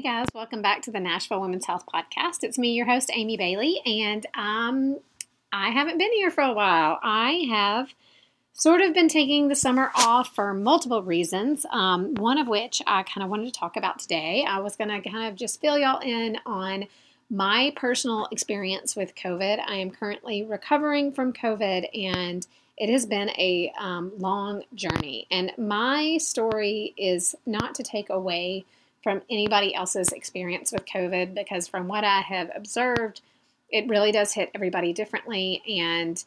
Hey guys, welcome back to the Nashville Women's Health Podcast. It's me, your host, Aimee Bailey, and um, I haven't been here for a while. I have sort of been taking the summer off for multiple reasons, um, one of which I kind of wanted to talk about today. I was going to kind of just fill y'all in on my personal experience with COVID. I am currently recovering from COVID and it has been a um, long journey. And my story is not to take away from anybody else's experience with COVID because, from what I have observed, it really does hit everybody differently. And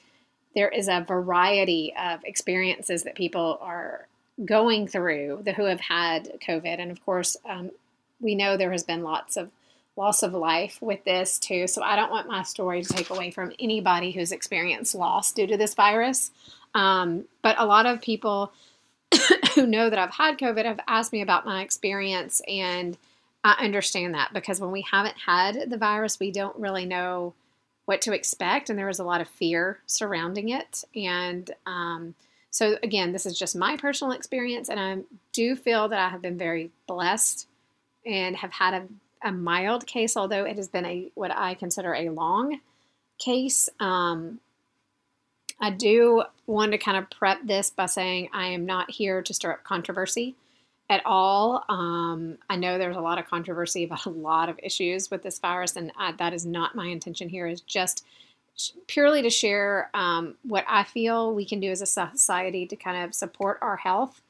there is a variety of experiences that people are going through the, who have had COVID. And of course, um, we know there has been lots of loss of life with this too. So I don't want my story to take away from anybody who's experienced loss due to this virus. Um, but a lot of people who know that I've had COVID have asked me about my experience, and I understand that because when we haven't had the virus, we don't really know what to expect, and there was a lot of fear surrounding it. And um, so, again, this is just my personal experience, and I do feel that I have been very blessed and have had a, a mild case, although it has been a what I consider a long case. Um, I do want to kind of prep this by saying I am not here to stir up controversy at all. Um, I know there's a lot of controversy about a lot of issues with this virus, and I, that is not my intention here. Is just purely to share um, what I feel we can do as a society to kind of support our health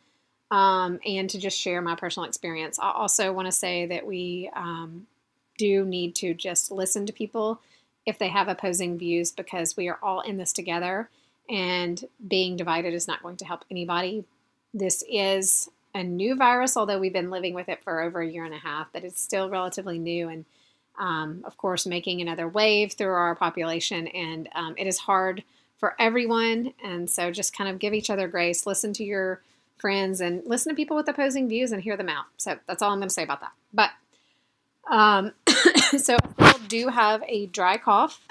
um, and to just share my personal experience. I also want to say that we um, do need to just listen to people if they have opposing views because we are all in this together and being divided is not going to help anybody. This is a new virus, although we've been living with it for over a year and a half, but it's still relatively new and, um, of course, making another wave through our population. And um, it is hard for everyone. And so just kind of give each other grace, listen to your friends, and listen to people with opposing views and hear them out. So that's all I'm going to say about that. But um, so I do have a dry cough.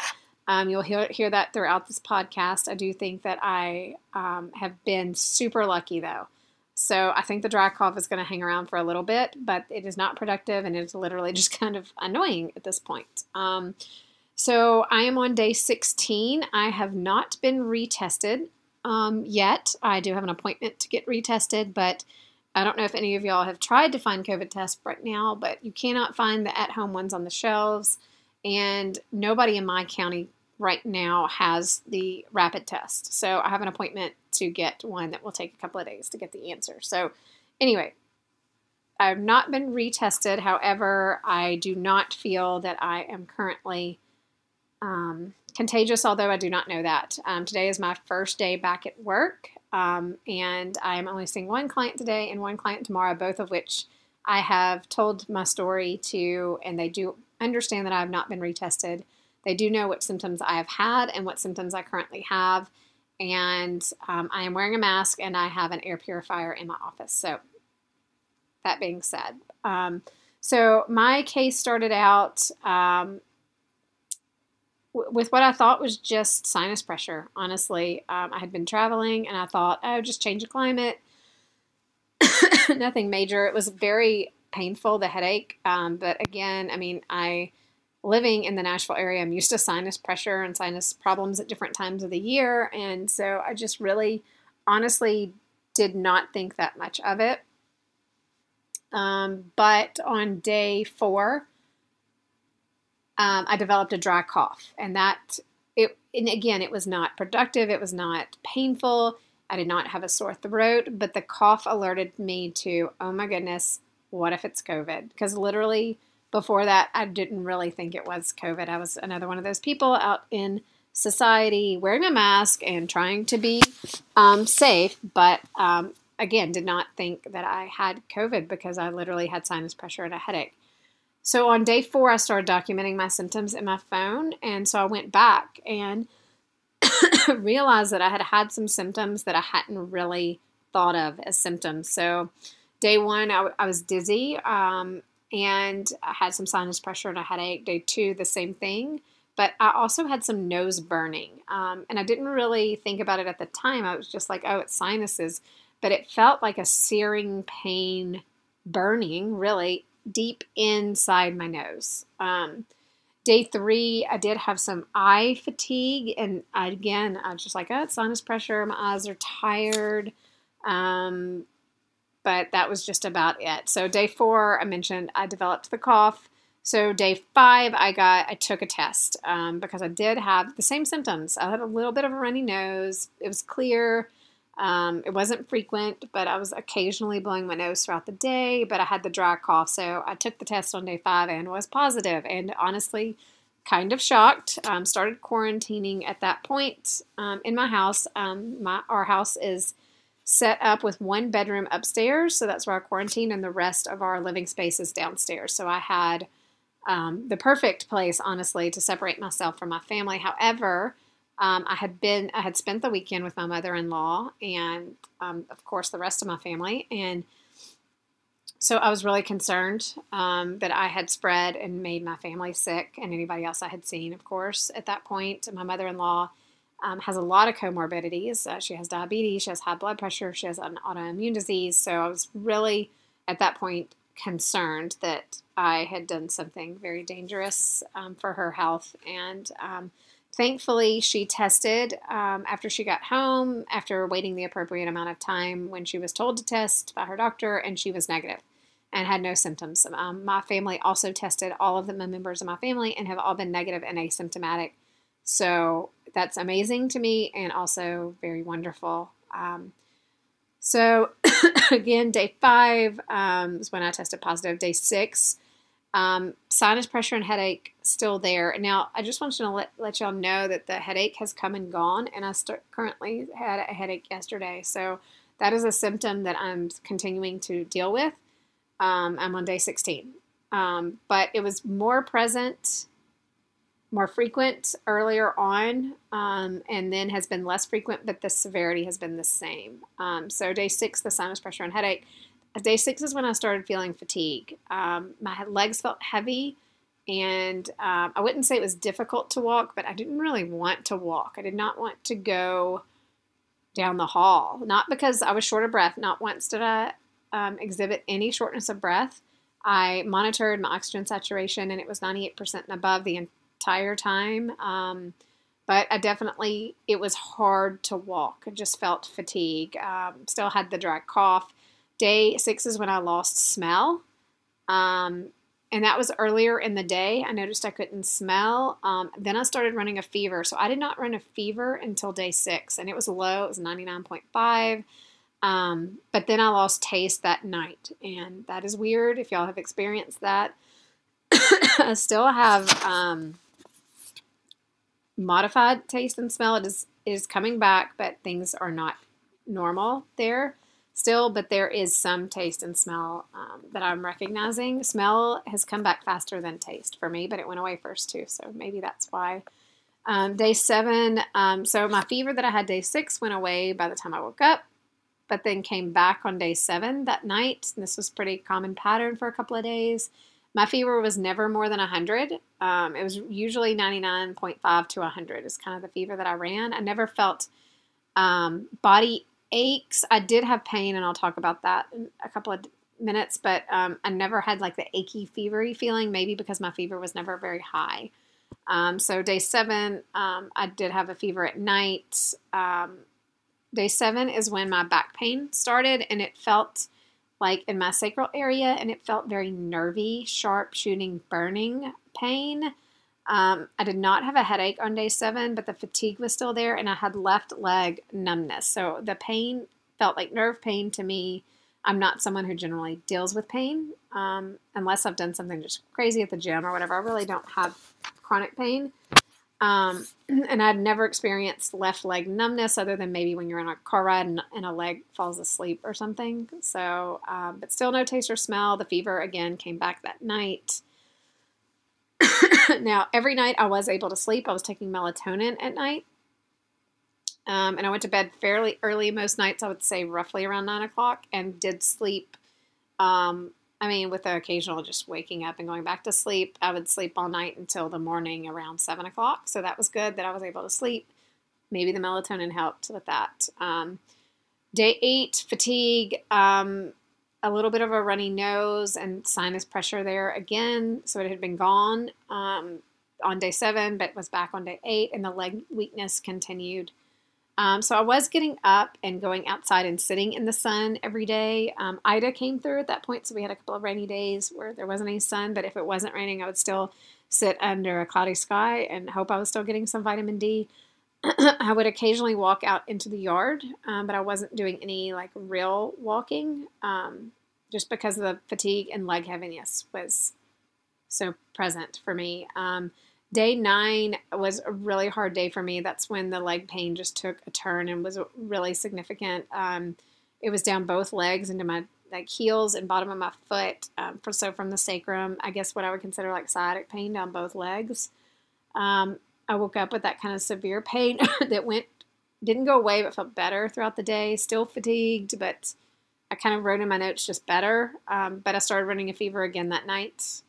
Um, you'll hear, hear that throughout this podcast. I do think that I um, have been super lucky though. So I think the dry cough is going to hang around for a little bit, but it is not productive and it's literally just kind of annoying at this point. Um, so I am on day 16. I have not been retested um, yet. I do have an appointment to get retested, but I don't know if any of y'all have tried to find COVID tests right now, but you cannot find the at home ones on the shelves and nobody in my county right now has the rapid test. So I have an appointment to get one that will take a couple of days to get the answer. So, anyway, I've not been retested. However, I do not feel that I am currently um, contagious, although I do not know that. Um, today is my first day back at work, um, and I am only seeing one client today and one client tomorrow, both of which I have told my story to, and they do understand that I have not been retested. They do know what symptoms I have had and what symptoms I currently have. And um, I am wearing a mask and I have an air purifier in my office. So, that being said, um, so my case started out um, w- with what I thought was just sinus pressure. Honestly, um, I had been traveling and I thought, oh, just change the climate. Nothing major. It was very painful, the headache. Um, but again, I mean, I living in the Nashville area, I'm used to sinus pressure and sinus problems at different times of the year. And so I just really honestly did not think that much of it. Um, but on day four, um, I developed a dry cough, and that it and again it was not productive. It was not painful. I did not have a sore throat, but the cough alerted me to oh my goodness, what if it's COVID? Because literally before that, I didn't really think it was COVID. I was another one of those people out in society wearing a mask and trying to be um, safe. But um, again, did not think that I had COVID because I literally had sinus pressure and a headache. So on day four, I started documenting my symptoms in my phone. And so I went back and realized that I had had some symptoms that I hadn't really thought of as symptoms. So day one, I, I was dizzy um, and I had some sinus pressure and a headache. Day two, the same thing. But I also had some nose burning. Um, and I didn't really think about it at the time. I was just like, oh, it's sinuses. But it felt like a searing pain burning, really, deep inside my nose. Um, day three, I did have some eye fatigue, and again, I was just like, oh, it's sinus pressure. My eyes are tired. Um, but that was just about it. So day four, I mentioned I developed the cough. So day five, I got I took a test um, because I did have the same symptoms. I had a little bit of a runny nose. It was clear. Um, it wasn't frequent, but I was occasionally blowing my nose throughout the day. But I had the dry cough, so I took the test on day five and was positive. And honestly, kind of shocked. Um, started quarantining at that point um, in my house. Um, my our house is set up with one bedroom upstairs, so that's where I quarantine, and the rest of our living space is downstairs. So I had um, the perfect place, honestly, to separate myself from my family. However, um, I had been I had spent the weekend with my mother-in-law and um, of course the rest of my family and so I was really concerned um, that I had spread and made my family sick and anybody else I had seen of course at that point my mother-in-law um, has a lot of comorbidities uh, she has diabetes she has high blood pressure she has an autoimmune disease so I was really at that point concerned that I had done something very dangerous um, for her health and um, Thankfully, she tested um, after she got home, after waiting the appropriate amount of time when she was told to test by her doctor, and she was negative and had no symptoms. Um, my family also tested all of the members of my family and have all been negative and asymptomatic. So that's amazing to me and also very wonderful. Um, so, again, day five um, is when I tested positive. Day six, um, sinus pressure and headache still there. Now, I just want to let, let y'all know that the headache has come and gone, and I start, currently had a headache yesterday. So that is a symptom that I'm continuing to deal with. Um, I'm on day 16. Um, but it was more present, more frequent earlier on, um, and then has been less frequent, but the severity has been the same. Um, so day six, the sinus pressure and headache day six is when I started feeling fatigue. Um, my legs felt heavy, and um, I wouldn't say it was difficult to walk, but I didn't really want to walk. I did not want to go down the hall, not because I was short of breath. Not once did I um, exhibit any shortness of breath. I monitored my oxygen saturation, and it was 98% and above the entire time. Um, but I definitely, it was hard to walk. I just felt fatigue. Um, still had the dry cough Day six is when I lost smell. Um, and that was earlier in the day. I noticed I couldn't smell. Um, then I started running a fever. So I did not run a fever until day six, and it was low. It was 99.5. Um, but then I lost taste that night, and that is weird if y'all have experienced that. I still have um, modified taste and smell. It is, it is coming back, but things are not normal there still, but there is some taste and smell um, that I'm recognizing. Smell has come back faster than taste for me, but it went away first too, so maybe that's why. Um, day seven, um, so my fever that I had day six went away by the time I woke up, but then came back on day seven that night. And this was pretty common pattern for a couple of days. My fever was never more than 100. Um, it was usually 99.5 to 100 is kind of the fever that I ran. I never felt um, body aches. I did have pain, and I'll talk about that in a couple of minutes, but um, I never had like the achy, fevery feeling, maybe because my fever was never very high. Um, so, day seven, um, I did have a fever at night. Um, day seven is when my back pain started, and it felt like in my sacral area, and it felt very nervy, sharp, shooting, burning pain. Um, I did not have a headache on day seven, but the fatigue was still there, and I had left leg numbness. So the pain felt like nerve pain to me. I'm not someone who generally deals with pain um, unless I've done something just crazy at the gym or whatever. I really don't have chronic pain. Um, and I'd never experienced left leg numbness other than maybe when you're in a car ride and, and a leg falls asleep or something. So, um, but still no taste or smell. The fever again came back that night. now, every night I was able to sleep. I was taking melatonin at night. Um, and I went to bed fairly early most nights, I would say roughly around nine o'clock, and did sleep. Um, I mean, with the occasional just waking up and going back to sleep, I would sleep all night until the morning around seven o'clock. So that was good that I was able to sleep. Maybe the melatonin helped with that. Um, day eight, fatigue, um, a little bit of a runny nose and sinus pressure there again. So it had been gone um, on day seven, but was back on day eight, and the leg weakness continued. Um, so I was getting up and going outside and sitting in the sun every day. Um, Ida came through at that point, so we had a couple of rainy days where there wasn't any sun. But if it wasn't raining, I would still sit under a cloudy sky and hope I was still getting some vitamin D. I would occasionally walk out into the yard, um, but I wasn't doing any like real walking, um, just because the fatigue and leg heaviness was so present for me. Um, Day nine was a really hard day for me. That's when the leg pain just took a turn and was really significant. Um, it was down both legs into my like heels and bottom of my foot. Um, for, so from the sacrum, I guess what I would consider like sciatic pain down both legs. Um, I woke up with that kind of severe pain that went didn't go away but felt better throughout the day. Still fatigued, but I kind of wrote in my notes just better. Um, but I started running a fever again that night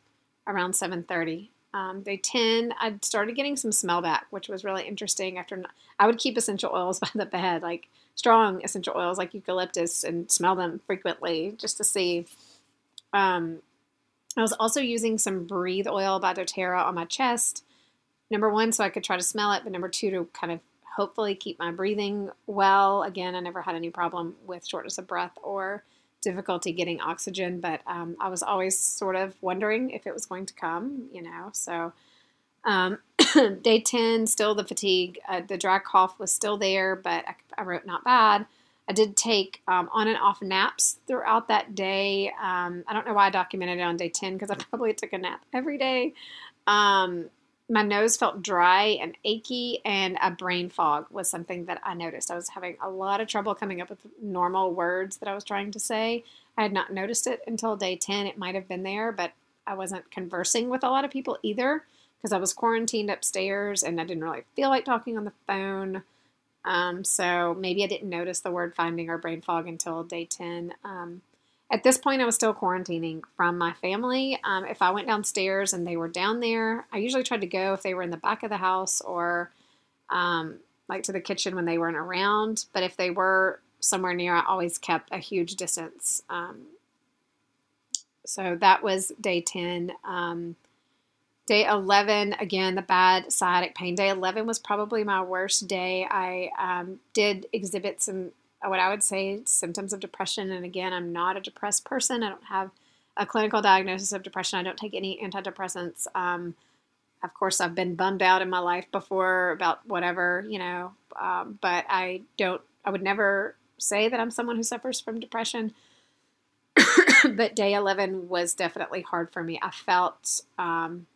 around 7:30. Um, day 10, I started getting some smell back, which was really interesting. After I would keep essential oils by the bed, like strong essential oils like eucalyptus, and smell them frequently just to see. Um, I was also using some breathe oil by doTERRA on my chest. Number one, so I could try to smell it, but number two, to kind of hopefully keep my breathing well. Again, I never had any problem with shortness of breath or difficulty getting oxygen, but um, I was always sort of wondering if it was going to come, you know. So, um, day 10, still the fatigue. Uh, the dry cough was still there, but I, I wrote not bad. I did take um, on and off naps throughout that day. Um, I don't know why I documented it on day 10 because I probably took a nap every day. My nose felt dry and achy, and a brain fog was something that I noticed. I was having a lot of trouble coming up with normal words that I was trying to say. I had not noticed it until day 10. It might have been there, but I wasn't conversing with a lot of people either because I was quarantined upstairs and I didn't really feel like talking on the phone. Um, so maybe I didn't notice the word finding or brain fog until day 10. Um, at this point, I was still quarantining from my family. Um, if I went downstairs and they were down there, I usually tried to go if they were in the back of the house or um, like to the kitchen when they weren't around. But if they were somewhere near, I always kept a huge distance. Um, so that was day 10. Um, day 11, again, the bad sciatic pain. Day 11 was probably my worst day. I um, did exhibit some what I would say symptoms of depression. And again, I'm not a depressed person. I don't have a clinical diagnosis of depression. I don't take any antidepressants. Um, of course, I've been bummed out in my life before about whatever, you know, um, but I don't, I would never say that I'm someone who suffers from depression. but day 11 was definitely hard for me. I felt, um,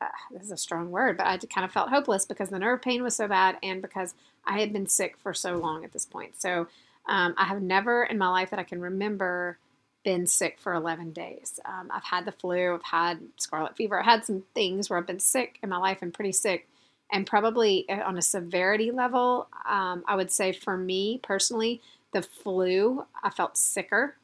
uh, this is a strong word, but I kind of felt hopeless because the nerve pain was so bad and because I had been sick for so long at this point. So um, I have never in my life that I can remember been sick for 11 days. Um, I've had the flu, I've had scarlet fever, I've had some things where I've been sick in my life and pretty sick. And probably uh, on a severity level, um, I would say for me personally, the flu, I felt sicker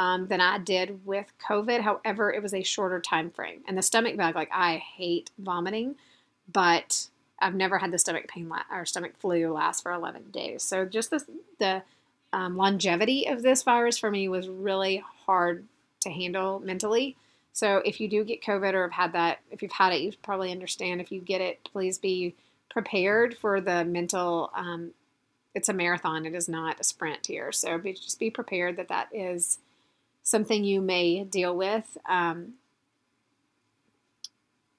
um, than I did with COVID. However, it was a shorter time frame. And the stomach bug, like I hate vomiting, but I've never had the stomach pain la- or stomach flu last for 11 days. So just the, the um, longevity of this virus for me was really hard to handle mentally. So if you do get COVID or have had that, if you've had it, you probably understand. If you get it, please be prepared for the mental. Um, it's a marathon. It is not a sprint here. So be, just be prepared that that is something you may deal with. Um,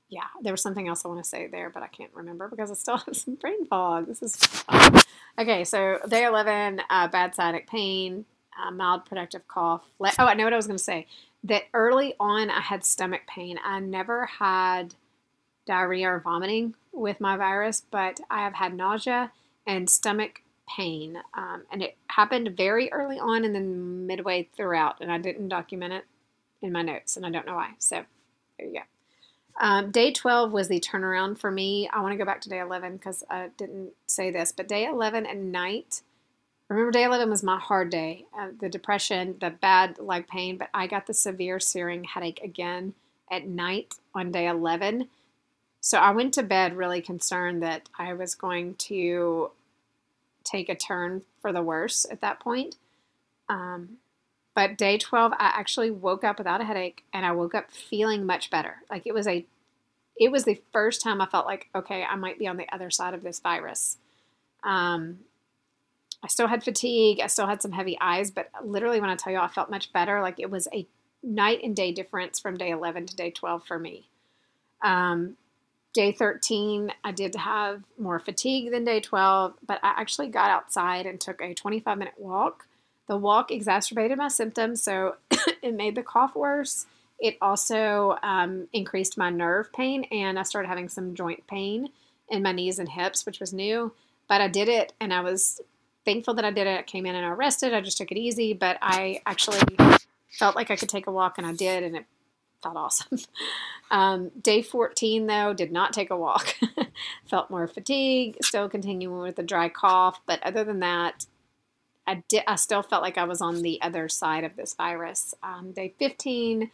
yeah, there was something else I want to say there, but I can't remember because I still have some brain fog. This is fun. Okay, so day 11, uh, bad sciatic pain, uh, mild productive cough. oh, I know what I was going to say. That early on, I had stomach pain. I never had diarrhea or vomiting with my virus, but I have had nausea and stomach pain. Um, and it happened very early on and then midway throughout. And I didn't document it in my notes, and I don't know why. So there you go. Um, day 12 was the turnaround for me. I want to go back to day 11 because I didn't say this, but day 11 at night, remember day 11 was my hard day, uh, the depression, the bad leg pain, but I got the severe searing headache again at night on day 11. So I went to bed really concerned that I was going to take a turn for the worse at that point. Um, but day 12, I actually woke up without a headache and I woke up feeling much better. Like it was a, it was the first time I felt like, okay, I might be on the other side of this virus. Um, I still had fatigue. I still had some heavy eyes, but literally when I tell you I felt much better, like it was a night and day difference from day 11 to day 12 for me. Um, day 13, I did have more fatigue than day 12, but I actually got outside and took a 25 minute walk. The walk exacerbated my symptoms, so it made the cough worse. It also um, increased my nerve pain, and I started having some joint pain in my knees and hips, which was new. But I did it, and I was thankful that I did it. I came in and I rested. I just took it easy, but I actually felt like I could take a walk, and I did, and it felt awesome. Um, day 14, though, did not take a walk. felt more fatigue, still continuing with the dry cough, but other than that, I did. I still felt like I was on the other side of this virus. Um, day 15,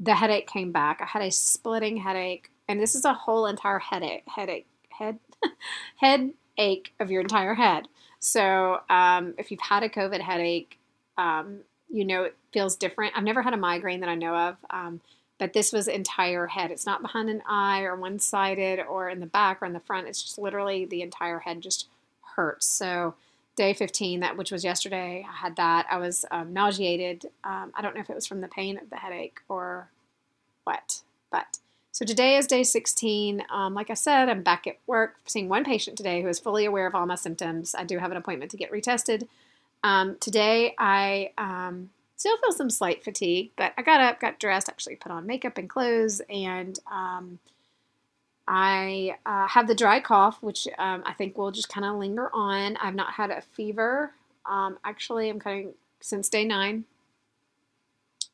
the headache came back. I had a splitting headache, and this is a whole entire headache, headache, head, head ache of your entire head. So um, if you've had a COVID headache, um, you know it feels different. I've never had a migraine that I know of. Um, but this was entire head. It's not behind an eye or one sided or in the back or in the front. It's just literally the entire head just hurts. So day 15, that which was yesterday, I had that. I was um, nauseated. Um, I don't know if it was from the pain of the headache or what, but so today is day 16. Um, like I said, I'm back at work seeing one patient today who is fully aware of all my symptoms. I do have an appointment to get retested. Um, today I um, Still feel some slight fatigue, but I got up, got dressed, actually put on makeup and clothes, and um, I uh, have the dry cough, which um, I think will just kind of linger on. I've not had a fever. Um, actually, I'm kind of since day nine,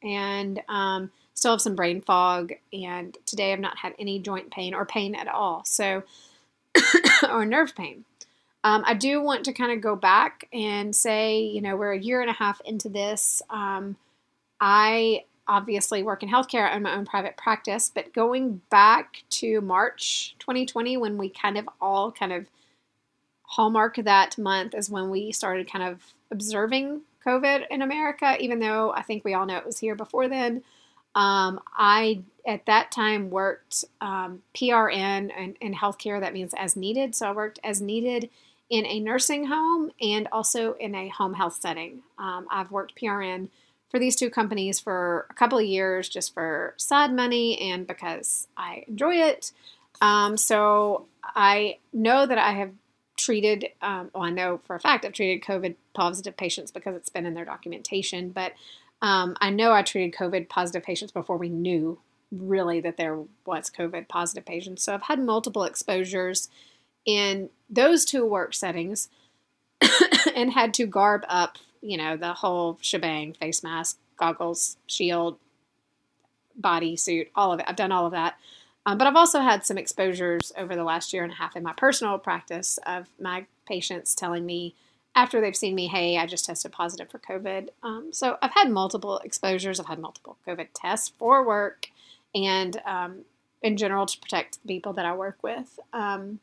and um, still have some brain fog. And today, I've not had any joint pain or pain at all. So, or nerve pain. Um, I do want to kind of go back and say, you know, we're a year and a half into this. Um, I obviously work in healthcare. I own my own private practice, but going back to March 2020, when we kind of all kind of hallmark that month is when we started kind of observing COVID in America, even though I think we all know it was here before then. Um, I at that time worked um, PRN and in healthcare. That means as needed. So I worked as needed in a nursing home and also in a home health setting. Um, I've worked PRN for these two companies for a couple of years just for side money and because I enjoy it. Um, so I know that I have treated, um, well, I know for a fact I've treated COVID positive patients because it's been in their documentation, but um, I know I treated COVID positive patients before we knew really that there was COVID positive patients. So I've had multiple exposures in those two work settings and had to garb up, you know, the whole shebang face mask, goggles, shield, body suit, all of it. I've done all of that. Um, but I've also had some exposures over the last year and a half in my personal practice of my patients telling me after they've seen me, hey, I just tested positive for COVID. Um, so I've had multiple exposures. I've had multiple COVID tests for work and um, in general to protect the people that I work with. Um,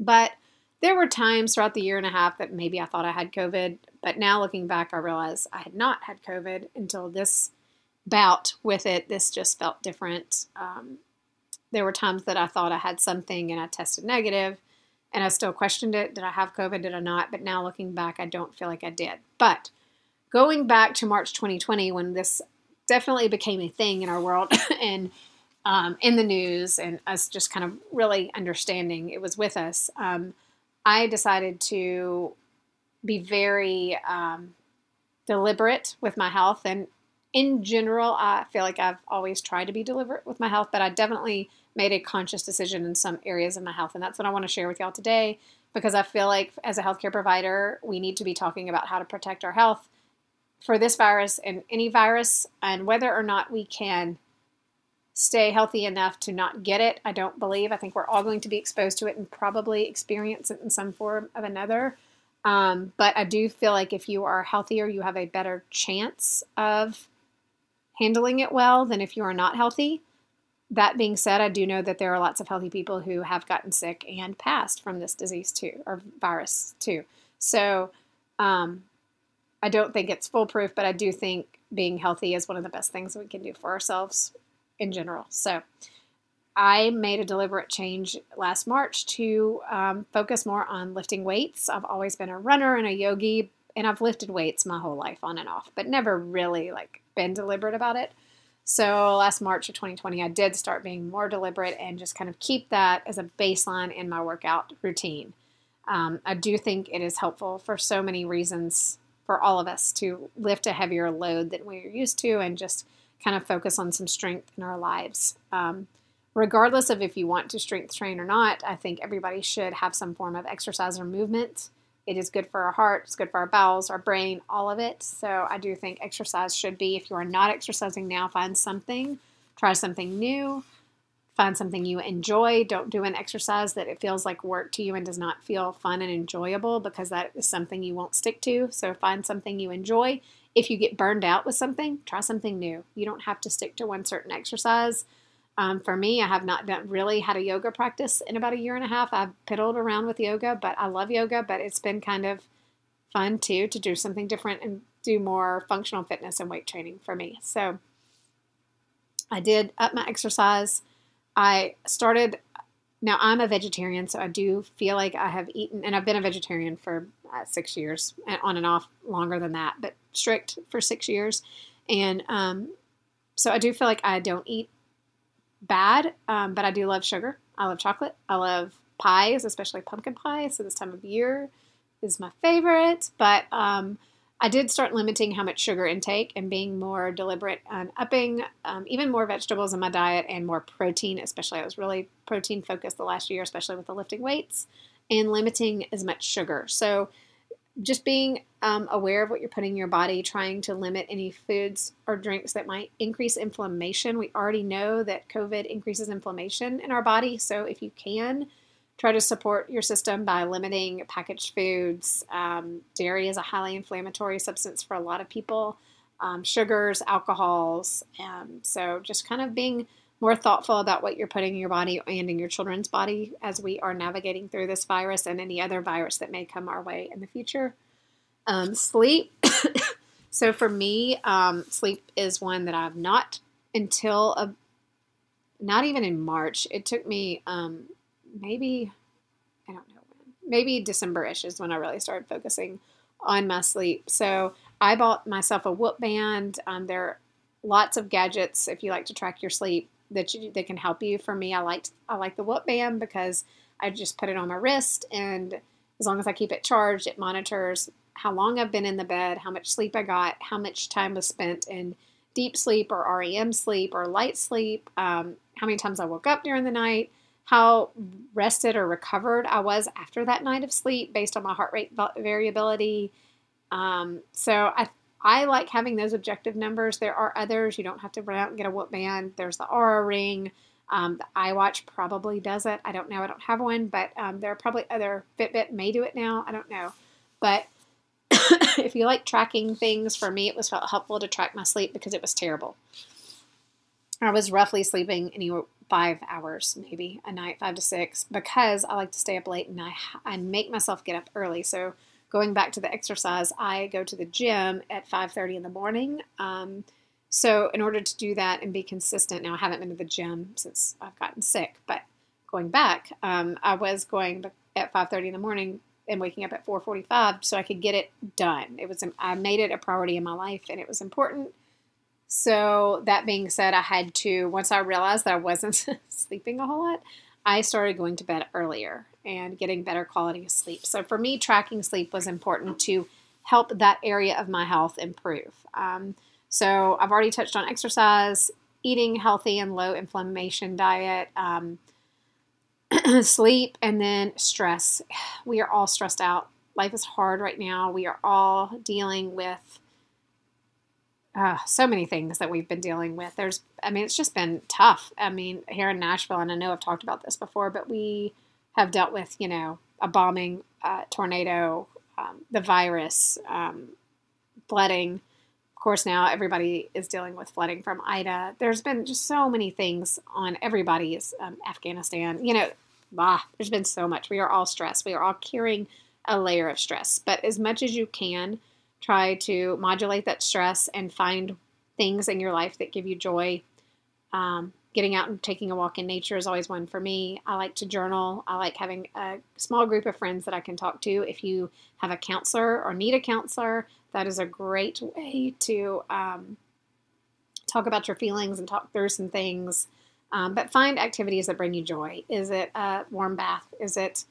but there were times throughout the year and a half that maybe I thought I had COVID, but now looking back, I realize I had not had COVID until this bout with it. This just felt different. Um, there were times that I thought I had something and I tested negative, and I still questioned it. Did I have COVID? Did I not? But now looking back, I don't feel like I did. But going back to March 2020, when this definitely became a thing in our world and um, in the news and us just kind of really understanding it was with us, um, I decided to be very um, deliberate with my health. And in general, I feel like I've always tried to be deliberate with my health, but I definitely made a conscious decision in some areas of my health. And that's what I want to share with y'all today because I feel like as a healthcare provider, we need to be talking about how to protect our health for this virus and any virus and whether or not we can stay healthy enough to not get it. I don't believe. I think we're all going to be exposed to it and probably experience it in some form of another. Um, but I do feel like if you are healthier, you have a better chance of handling it well than if you are not healthy. That being said, I do know that there are lots of healthy people who have gotten sick and passed from this disease too, or virus too. So um, I don't think it's foolproof, but I do think being healthy is one of the best things we can do for ourselves in general. So I made a deliberate change last March to um, focus more on lifting weights. I've always been a runner and a yogi, and I've lifted weights my whole life on and off, but never really like been deliberate about it. So last March of 2020, I did start being more deliberate and just kind of keep that as a baseline in my workout routine. Um, I do think it is helpful for so many reasons for all of us to lift a heavier load than we're used to and just kind of focus on some strength in our lives. Um, regardless of if you want to strength train or not, I think everybody should have some form of exercise or movement. It is good for our heart, it's good for our bowels, our brain, all of it. So I do think exercise should be, if you are not exercising now, find something, try something new, find something you enjoy. Don't do an exercise that it feels like work to you and does not feel fun and enjoyable because that is something you won't stick to. So find something you enjoy. If you get burned out with something, try something new. You don't have to stick to one certain exercise. Um, for me, I have not done really had a yoga practice in about a year and a half. I've piddled around with yoga, but I love yoga, but it's been kind of fun too to do something different and do more functional fitness and weight training for me. So I did up my exercise. I started now I'm a vegetarian, so I do feel like I have eaten, and I've been a vegetarian for uh, six years, on and off longer than that, but strict for six years. And um, so I do feel like I don't eat bad, um, but I do love sugar. I love chocolate. I love pies, especially pumpkin pie. So this time of year is my favorite. But um, I did start limiting how much sugar intake and being more deliberate on upping um, even more vegetables in my diet and more protein, especially I was really protein focused the last year, especially with the lifting weights, and limiting as much sugar. So just being um, aware of what you're putting in your body, trying to limit any foods or drinks that might increase inflammation. We already know that COVID increases inflammation in our body. So if you can, try to support your system by limiting packaged foods. Um, dairy is a highly inflammatory substance for a lot of people, um, sugars, alcohols. Um, so just kind of being more thoughtful about what you're putting in your body and in your children's body as we are navigating through this virus and any other virus that may come our way in the future. Um, sleep. so for me, um, sleep is one that I've not until a, not even in March. It took me um, maybe I don't know when, maybe December-ish is when I really started focusing on my sleep. So I bought myself a Whoop band. Um, there are lots of gadgets if you like to track your sleep that you, that can help you. For me, I like I like the Whoop band because I just put it on my wrist, and as long as I keep it charged, it monitors how long I've been in the bed, how much sleep I got, how much time was spent in deep sleep or REM sleep or light sleep, um, how many times I woke up during the night, how rested or recovered I was after that night of sleep based on my heart rate variability. Um, so I I like having those objective numbers. There are others. You don't have to run out and get a Whoop band. There's the Oura Ring. Um, the iWatch probably does it. I don't know. I don't have one, but um, there are probably other Fitbit may do it now. I don't know. But if you like tracking things, for me, it was felt helpful to track my sleep because it was terrible. I was roughly sleeping anywhere five hours, maybe a night, five to six, because I like to stay up late and I I make myself get up early. So going back to the exercise, I go to the gym at 5:30 in the morning. Um, so in order to do that and be consistent, now I haven't been to the gym since I've gotten sick, but going back, um, I was going at 5:30 in the morning and waking up at 4:45 so I could get it done. It was I made it a priority in my life and it was important. So that being said, I had to once I realized that I wasn't sleeping a whole lot, I started going to bed earlier and getting better quality of sleep. So for me, tracking sleep was important to help that area of my health improve. Um, So I've already touched on exercise, eating healthy and low inflammation diet, um, sleep, and then stress. We are all stressed out. Life is hard right now. We are all dealing with uh, so many things that we've been dealing with. There's, I mean, it's just been tough. I mean, here in Nashville, and I know I've talked about this before, but we have dealt with, you know, a bombing, uh, tornado, um, the virus, um, flooding. Of course, now everybody is dealing with flooding from Ida. There's been just so many things on everybody's um, Afghanistan. You know, bah, there's been so much. We are all stressed. We are all carrying a layer of stress. But as much as you can, try to modulate that stress and find things in your life that give you joy. Um, getting out and taking a walk in nature is always one for me. I like to journal. I like having a small group of friends that I can talk to. If you have a counselor or need a counselor, that is a great way to um, talk about your feelings and talk through some things. Um, but find activities that bring you joy. Is it a warm bath? Is it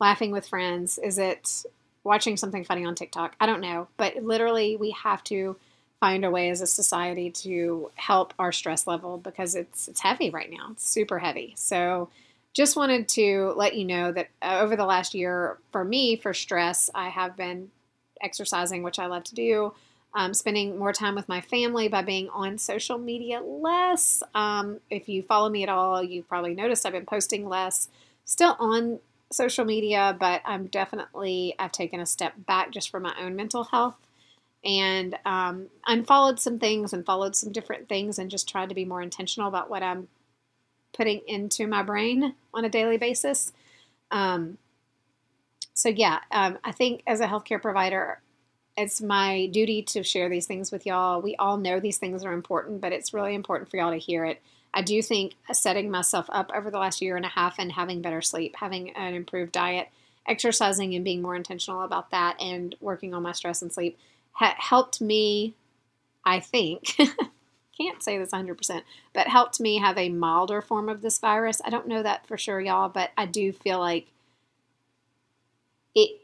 laughing with friends? Is it watching something funny on TikTok. I don't know, but literally we have to find a way as a society to help our stress level because it's it's heavy right now. It's super heavy. So just wanted to let you know that uh, over the last year for me for stress, I have been exercising, which I love to do. Um, spending more time with my family by being on social media less. Um, if you follow me at all, you've probably noticed I've been posting less. Still on social media, but I'm definitely, I've taken a step back just for my own mental health and um, unfollowed some things and followed some different things and just tried to be more intentional about what I'm putting into my brain on a daily basis. Um, so, yeah, um, I think as a healthcare provider, it's my duty to share these things with y'all. We all know these things are important, but it's really important for y'all to hear it. I do think setting myself up over the last year and a half and having better sleep, having an improved diet, exercising and being more intentional about that, and working on my stress and sleep ha- helped me, I think. can't say this 100%, but helped me have a milder form of this virus. I don't know that for sure, y'all, but I do feel like it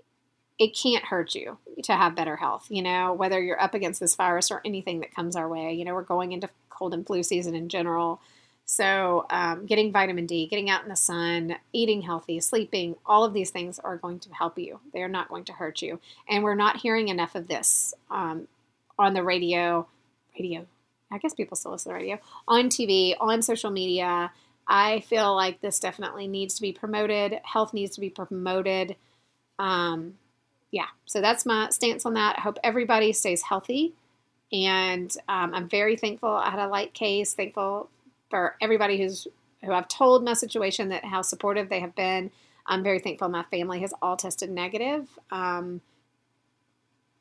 it can't hurt you to have better health, you know, whether you're up against this virus or anything that comes our way. You know, we're going into cold and flu season in general. So, um, getting vitamin D, getting out in the sun, eating healthy, sleeping, all of these things are going to help you. They are not going to hurt you. And we're not hearing enough of this um, on the radio. Radio. I guess people still listen to the radio. On TV, on social media. I feel like this definitely needs to be promoted. Health needs to be promoted. Um, yeah, so that's my stance on that. I hope everybody stays healthy. And um, I'm very thankful I had a light case, thankful for everybody who's who I've told my situation that how supportive they have been. I'm very thankful my family has all tested negative. Um,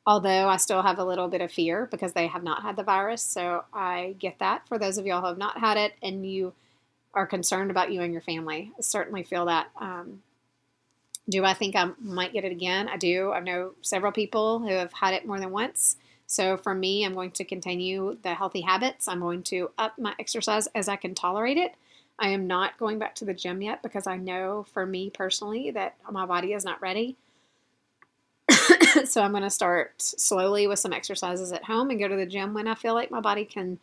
although I still have a little bit of fear because they have not had the virus. So I get that. For those of y'all who have not had it and you are concerned about you and your family, I certainly feel that. Um, do I think I might get it again? I do. I know several people who have had it more than once. So for me, I'm going to continue the healthy habits. I'm going to up my exercise as I can tolerate it. I am not going back to the gym yet because I know for me personally that my body is not ready. so I'm going to start slowly with some exercises at home and go to the gym when I feel like my body can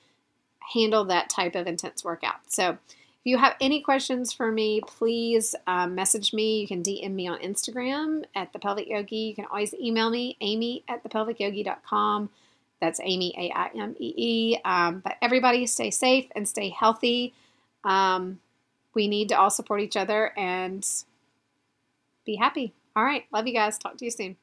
handle that type of intense workout. So if you have any questions for me, please um, message me. You can DM me on Instagram at the Pelvic Yogi. You can always email me, aimee at thepelvicyogi.com. That's Aimee, A I M E E. Um, but everybody stay safe and stay healthy. Um, we need to all support each other and be happy. All right. Love you guys. Talk to you soon.